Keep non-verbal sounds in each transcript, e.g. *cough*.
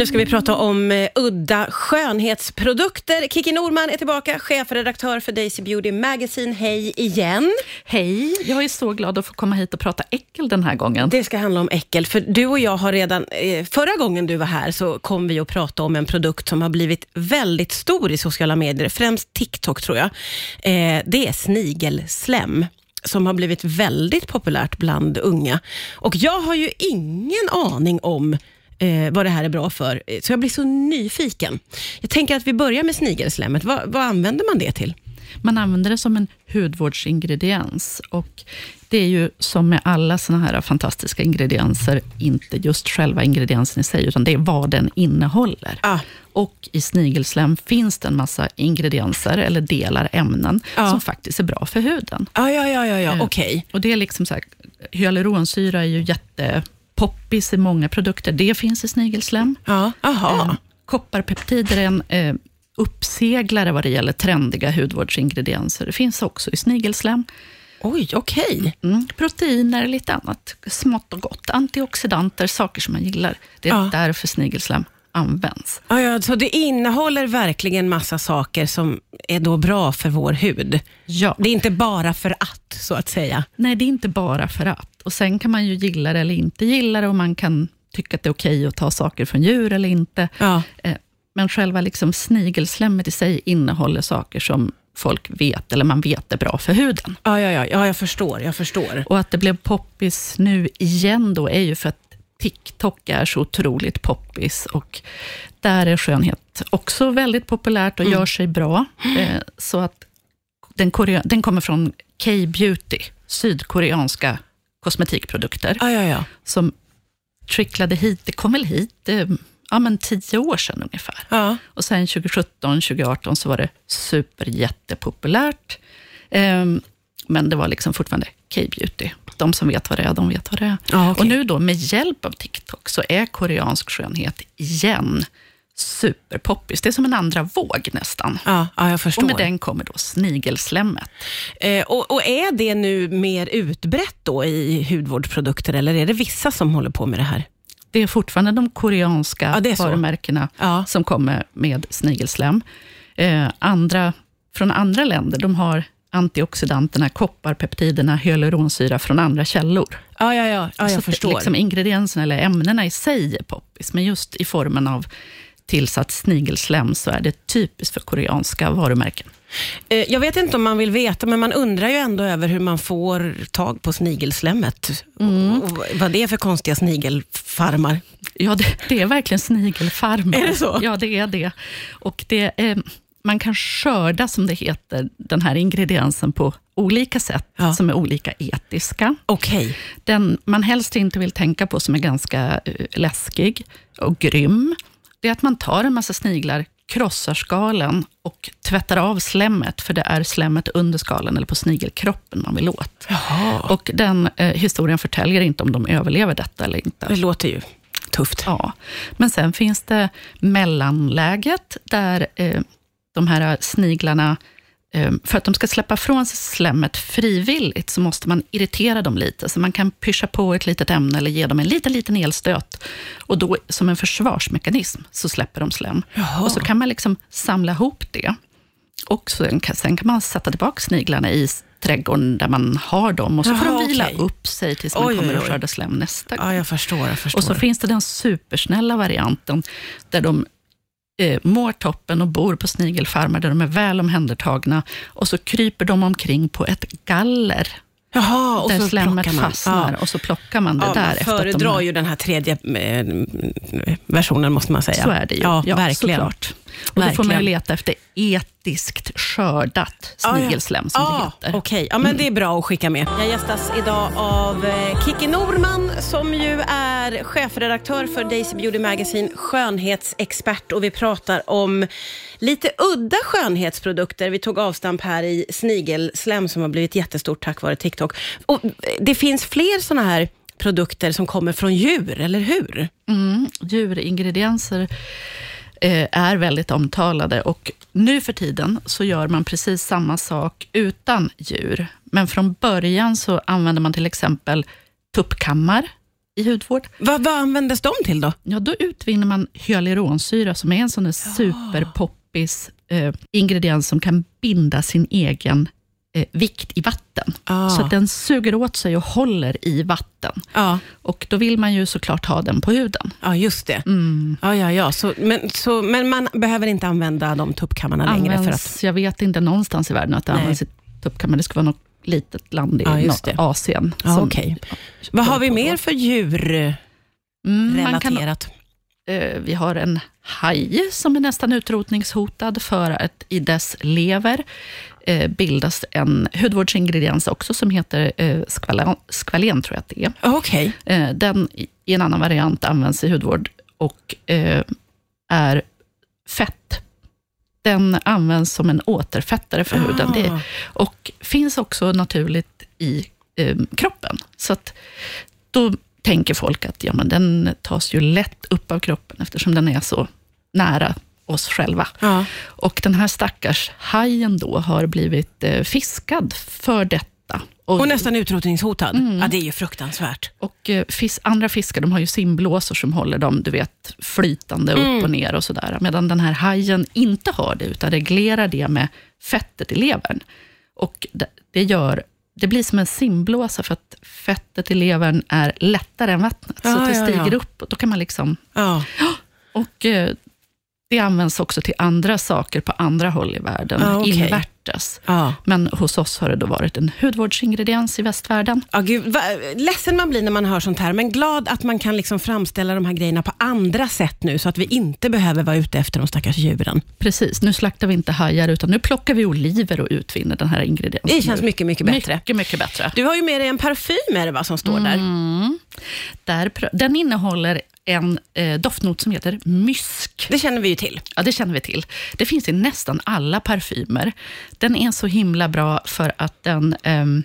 Nu ska vi prata om eh, udda skönhetsprodukter. Kiki Norman är tillbaka, chefredaktör för Daisy Beauty Magazine. Hej igen. Hej, jag är så glad att få komma hit och prata äckel den här gången. Det ska handla om äckel, för du och jag har redan, eh, förra gången du var här så kom vi att prata om en produkt som har blivit väldigt stor i sociala medier, främst TikTok tror jag. Eh, det är snigelslem som har blivit väldigt populärt bland unga. Och jag har ju ingen aning om eh, vad det här är bra för, eh, så jag blir så nyfiken. Jag tänker att vi börjar med snigelslemmet. Vad, vad använder man det till? Man använder det som en hudvårdsingrediens. Och det är ju som med alla såna här fantastiska ingredienser, inte just själva ingrediensen i sig, utan det är vad den innehåller. Ah. Och i snigelslem finns det en massa ingredienser, eller delar, ämnen, Ja. som faktiskt är bra för huden. Ah, ja, ja, ja, ja. Eh, okej. Och det är liksom så här, hyaluronsyra är ju jättepoppis i många produkter. Det finns i snigelslem. Ja, aha. Eh, kopparpeptider är en eh, uppseglare vad det gäller trendiga hudvårdsingredienser. Det finns också i snigelslem. Oj, okej. Mm. Proteiner, lite annat smått och gott. Antioxidanter, saker som man gillar. Det är Ja. därför snigelslem används. Ah, ja, så det innehåller verkligen massa saker som är då bra för vår hud. Ja. Det är inte bara för att, så att säga. Nej, det är inte bara för att. Och Sen kan man ju gilla det eller inte gilla det och man kan tycka att det är okej att ta saker från djur eller inte. Ja. Eh, Men själva liksom snigelslemmet i sig innehåller saker som folk vet, eller man vet är bra för huden. Ja, ja, ja, ja, jag förstår. Jag förstår. Och att det blev poppis nu igen då, är ju för att TikTok är så otroligt poppis. Och där är skönhet också väldigt populärt och gör sig bra. Eh, så att den, den kommer från K-beauty, sydkoreanska kosmetikprodukter, Ja, ja, ja. som tricklade hit. Det kom väl hit eh, ja, men tio år sedan ungefär. ja. Och sen 2017, 2018 så var det super jättepopulärt. Ehm, men det var liksom fortfarande K-beauty. De som vet vad det är, de vet vad det är. Ja, okej. Och nu då med hjälp av TikTok så är koreansk skönhet igen superpoppis. Det är som en andra våg nästan. Ja, ja, jag förstår. Och med den kommer då snigelslemmet. Eh, och, och är det nu mer utbrett då i hudvårdsprodukter, eller är det vissa som håller på med det här? Det är fortfarande de koreanska Ja, varumärkena Ja. som kommer med snigelslem. Eh, andra, från andra länder, de har antioxidanterna, kopparpeptiderna, hyaluronsyra från andra källor. Ja, ja, ja, ja Så jag att förstår. Liksom ingredienserna eller ämnena i sig är poppis, men just i formen av tillsatt snigelslem så är det typiskt för koreanska varumärken. Eh, Jag vet inte om man vill veta, men man undrar ju ändå över hur man får tag på snigelslemmet. Mm. Och vad det är för konstiga snigelfarmar. Ja, det, det är verkligen snigelfarmar. Är det så? Ja, det är det. Och det är, man kan skörda, som det heter, den här ingrediensen på olika sätt, Ja. som är olika etiska. Okej. Den man helst inte vill tänka på, som är ganska eh, läskig och grym, det är att man tar en massa sniglar, krossar skalen och tvättar av slemmet, för det är slemmet under skalen, eller på snigelkroppen man vill åt. Jaha. Och den eh, historien förtäljer inte om de överlever detta eller inte. Det låter ju tufft. Ja, men sen finns det mellanläget där eh, de här sniglarna, eh, för att de ska släppa från sig slemmet frivilligt, så måste man irritera dem lite. Så man kan pyscha på ett litet ämne eller ge dem en liten, liten elstöt. Och då, som en försvarsmekanism, så släpper de slem. Jaha. Och så kan man liksom samla ihop det. Och sen kan, sen kan man sätta tillbaka sniglarna i trädgården där man har dem. Och så får Jaha, de vila okej. upp sig tills man Oj, kommer oj, att oj. skörda slem nästa gång. Ja, jag förstår. Jag förstår. Och så finns det den supersnälla varianten, där de eh, mår toppen och bor på snigelfarmar, där de är väl omhändertagna. Och så kryper de omkring på ett galler, Jaha, och där så slemmet fastnar. Ja. Och så plockar man det Ja, där. man de föredrar har- ju den här tredje eh, versionen, måste man säga. Så är det ju. Ja, Ja, verkligen. Såklart. Och då får man ju Verkligen. leta efter etiskt skördat ja. snigelslem, som Ja, det heter. Mm. Okej, ja, men det är bra att skicka med. Jag gästas idag av eh, Kiki Norman som ju är chefredaktör för Daisy Beauty Magazine, skönhetsexpert och vi pratar om lite udda skönhetsprodukter. Vi tog avstamp här i snigelslem som har blivit jättestort tack vare TikTok. Och eh, det finns fler såna här produkter som kommer från djur, eller hur? Mm, djuringredienser är väldigt omtalade och nu för tiden så gör man precis samma sak utan djur. Men från början så använder man till exempel tuppkammar i hudvård. Vad, vad användes de till då? Ja, då utvinner man hyaluronsyra, som är en sån där superpoppis eh, ingrediens som kan binda sin egen eh, vikt i vatten. Ah. Så att den suger åt sig och håller i vatten. Ja, Och Då vill man ju såklart ha den på huden. ja just det. Mm. Ja, ja, ja. Så, men, så, men man behöver inte använda de tuppkammarna längre? För Används, att, Jag vet inte någonstans i världen att det Nej. används i tuppkammare. Det ska vara något litet land i Ja, just nå- det. Asien. som- okej. Vad har vi mer för djur Mm, relaterat? Eh, Vi har en haj som är nästan utrotningshotad för att i dess lever eh, bildas en hudvårdsingrediens också som heter eh, skvalen, skvalen, tror jag att det är. Eh, Den i en annan variant används i hudvård och är fett. Den används som en återfettare för huden. Det, Ah. och finns också naturligt i kroppen. Så att då tänker folk att ja, men den tas ju lätt upp av kroppen eftersom den är så nära oss själva. Ja. Och den här stackars hajen då har blivit eh, fiskad för detta. Och, Och nästan utrotningshotad. Mm. Ja, det är ju fruktansvärt. och eh, fis, andra fiskar de har ju simblåsor som håller dem du vet, flytande Mm. upp och ner och sådär. Medan den här hajen inte har det, utan reglerar det med fettet i levern. Och det, det gör det blir som en simblåsa för att fettet i levern är lättare än vattnet. Ja, så det ja, stiger ja. upp och då kan man liksom... Och eh, det används också till andra saker på andra håll i världen, Ja, okej. Invärtes. Ja. Men hos oss har det då varit en hudvårdsingrediens i västvärlden. Ja, gud, vad ledsen man blir när man hör sånt här, men glad att man kan liksom framställa de här grejerna på andra sätt nu, så att vi inte behöver vara ute efter de stackars djuren. Precis, nu slaktar vi inte hajar, utan nu plockar vi oliver och utvinner den här ingrediensen. Det känns mycket, mycket bättre. Mycket, mycket bättre. Du har ju med dig en parfym, är det va, som står där? Mm. Där, pr- den innehåller en eh, doftnot som heter mysk. Det känner vi ju till. Ja, det känner vi till. Det finns i nästan alla parfymer. Den är så himla bra för att den ehm,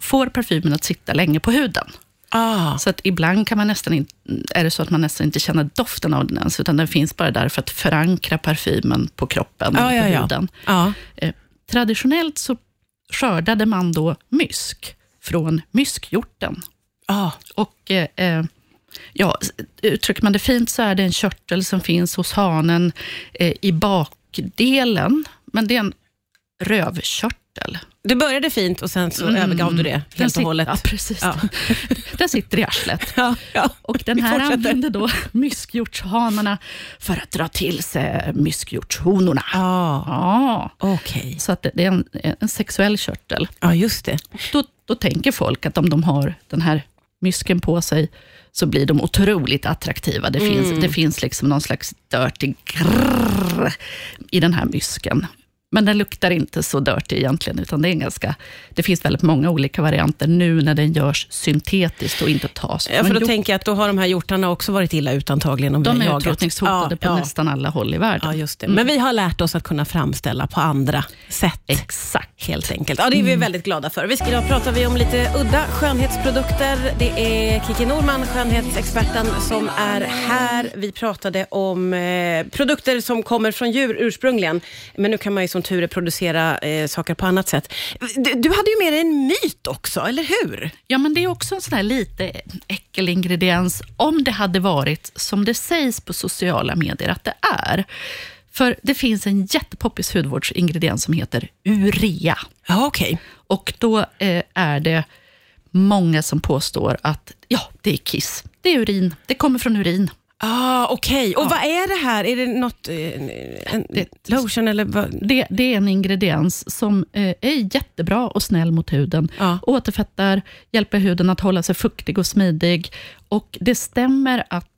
får parfymen att sitta länge på huden. Ah. Så att ibland kan man nästan in, är det så att man nästan inte känner doften av den ens, utan den finns bara där för att förankra parfymen på kroppen, ja, på ja. huden. Ja. Eh, traditionellt så skördade man då mysk från myskhjorten. Ah. Och eh, eh, ja, uttrycker man det fint så är det en körtel som finns hos hanen eh, i bakdelen, men det är en rövkörtel. Det började fint och sen så Mm. övergav du det Den helt och sit- hållet. Ja, precis. Ja. *laughs* Den sitter i arslet. *laughs* Ja, ja. Och den här använder då *laughs* myskhjortshanarna för att dra till sig myskhjortshonorna. Ah. Ja, Okej. så att det det är en, en sexuell körtel. Ja, just det. Då, då tänker folk att om de har den här mysken på sig, så blir de otroligt attraktiva. Det, Mm. finns, det finns liksom någon slags dirty grrr i den här mysken. Men den luktar inte så dirty egentligen, utan det, är en ganska, det finns väldigt många olika varianter nu när den görs syntetiskt och inte tas Ja, från för då jord. tänker jag att då har de här hjortarna också varit illa ute antagligen. Om De har är utrotningshotade ja, på ja. nästan alla håll i världen. Ja, just det. Mm. Men vi har lärt oss att kunna framställa på andra sätt. Exakt. Helt enkelt. Ja, det är vi väldigt glada för. Vi ska, idag pratar vi om lite udda skönhetsprodukter. Det är Kiki Norman, skönhetsexperten, som är här. Vi pratade om eh, produkter som kommer från djur ursprungligen, men nu kan man ju som tur är producera eh, saker på annat sätt. Du, du hade ju med dig en myt också, eller hur? Ja, men det är också en sån här lite äckelingrediens, om det hade varit som det sägs på sociala medier att det är. För det finns en jättepoppis hudvårdsingrediens som heter urea. Ja, okej. Och då eh, är det många som påstår att ja, det är kiss. Det är urin. Det kommer från urin. Ah, okej. Och Ja. vad är det här? Är det något, eh, en Det- lotion eller vad? Det, det är en ingrediens som eh, är jättebra och snäll mot huden. Ja. Återfettar, hjälper huden att hålla sig fuktig och smidig. Och Det stämmer att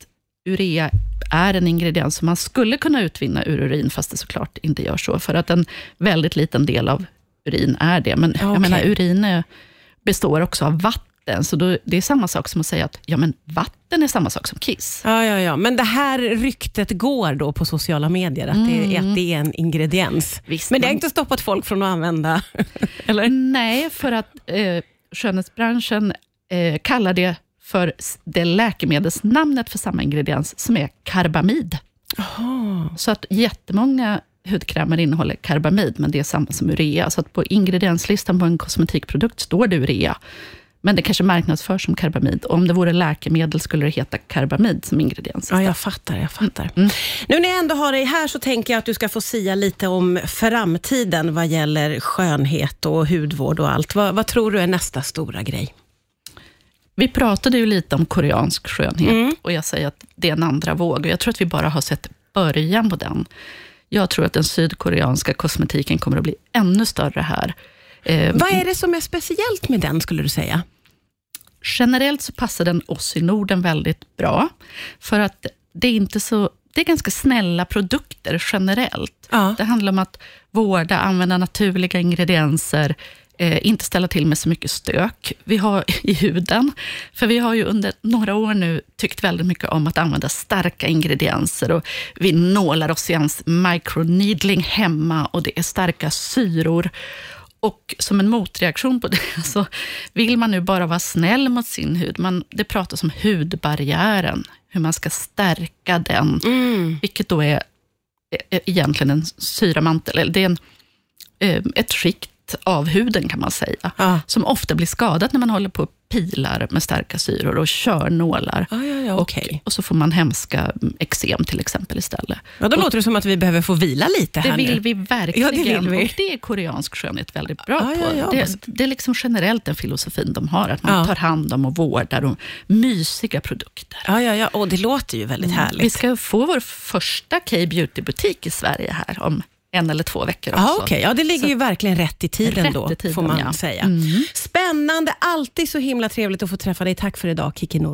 urea är en ingrediens som man skulle kunna utvinna ur urin, fast det såklart inte gör så, för att en väldigt liten del av urin är det. Men Ja, jag okej. menar, urin är, består också av vatten, så då, det är samma sak som att säga att ja, men vatten är samma sak som kiss. Ja, ja, ja. Men det här ryktet går då på sociala medier, att, det, är, att det är en ingrediens. Visst, Men det har inte stoppat folk från att använda, *laughs* eller? Nej, för att eh, skönhetsbranschen eh, kallar det för det läkemedelsnamnet för samma ingrediens, som är karbamid. Så att jättemånga hudkrämer innehåller karbamid, men det är samma som urea. Så att på ingredienslistan på en kosmetikprodukt står det urea. Men det kanske marknadsförs som karbamid. Om det vore läkemedel skulle det heta karbamid som ingrediens. Ja, jag fattar. Jag fattar. Mm. Nu när jag ändå har dig här så tänker jag att du ska få sia lite om framtiden vad gäller skönhet och hudvård och allt. Vad, vad tror du är nästa stora grej? Vi pratade ju lite om koreansk skönhet mm. och jag säger att det är en andra våg. Jag tror att vi bara har sett början på den. Jag tror att den sydkoreanska kosmetiken kommer att bli ännu större här. Eh, Vad är det som är speciellt med den, skulle du säga? Generellt så passar den oss i Norden väldigt bra, för att det är inte så det är ganska snälla produkter generellt. Ja. Det handlar om att vårda, använda naturliga ingredienser, eh, inte ställa till med så mycket stök vi har *laughs* i huden. För vi har ju under några år nu tyckt väldigt mycket om att använda starka ingredienser och vi nålar oss i ens microneedling hemma och det är starka syror. Och som en motreaktion på det *laughs* så vill man nu bara vara snäll mot sin hud. Man, det pratas om hudbarriären, hur man ska stärka den, mm. vilket då är egentligen en syramantel, eller det är en, eh, ett skikt av huden kan man säga, ah. som ofta blir skadat när man håller på pilar med starka syror och kör nålar. Ah, ja, ja, okay. och, och, så får man hemska eksem till exempel istället. Ja, då och, låter det som att vi behöver få vila lite här Det vill nu. vi verkligen. Ja, det vill vi. Och det är koreansk skönhet väldigt bra ah, på. Ja, det, det, är liksom generellt den filosofin de har, att man tar hand om och vårdar och mysiga produkter. Ja, ja, ja. Och det låter ju väldigt mm. härligt. Vi ska få vår första K-beauty-butik i Sverige här om en eller två veckor också. Ah, okay. Ja, det ligger så, ju verkligen rätt i tiden rätt då, i tiden, får man ja. säga. Mm. Spännande, alltid så himla trevligt att få träffa dig. Tack för idag, Kiki Nord.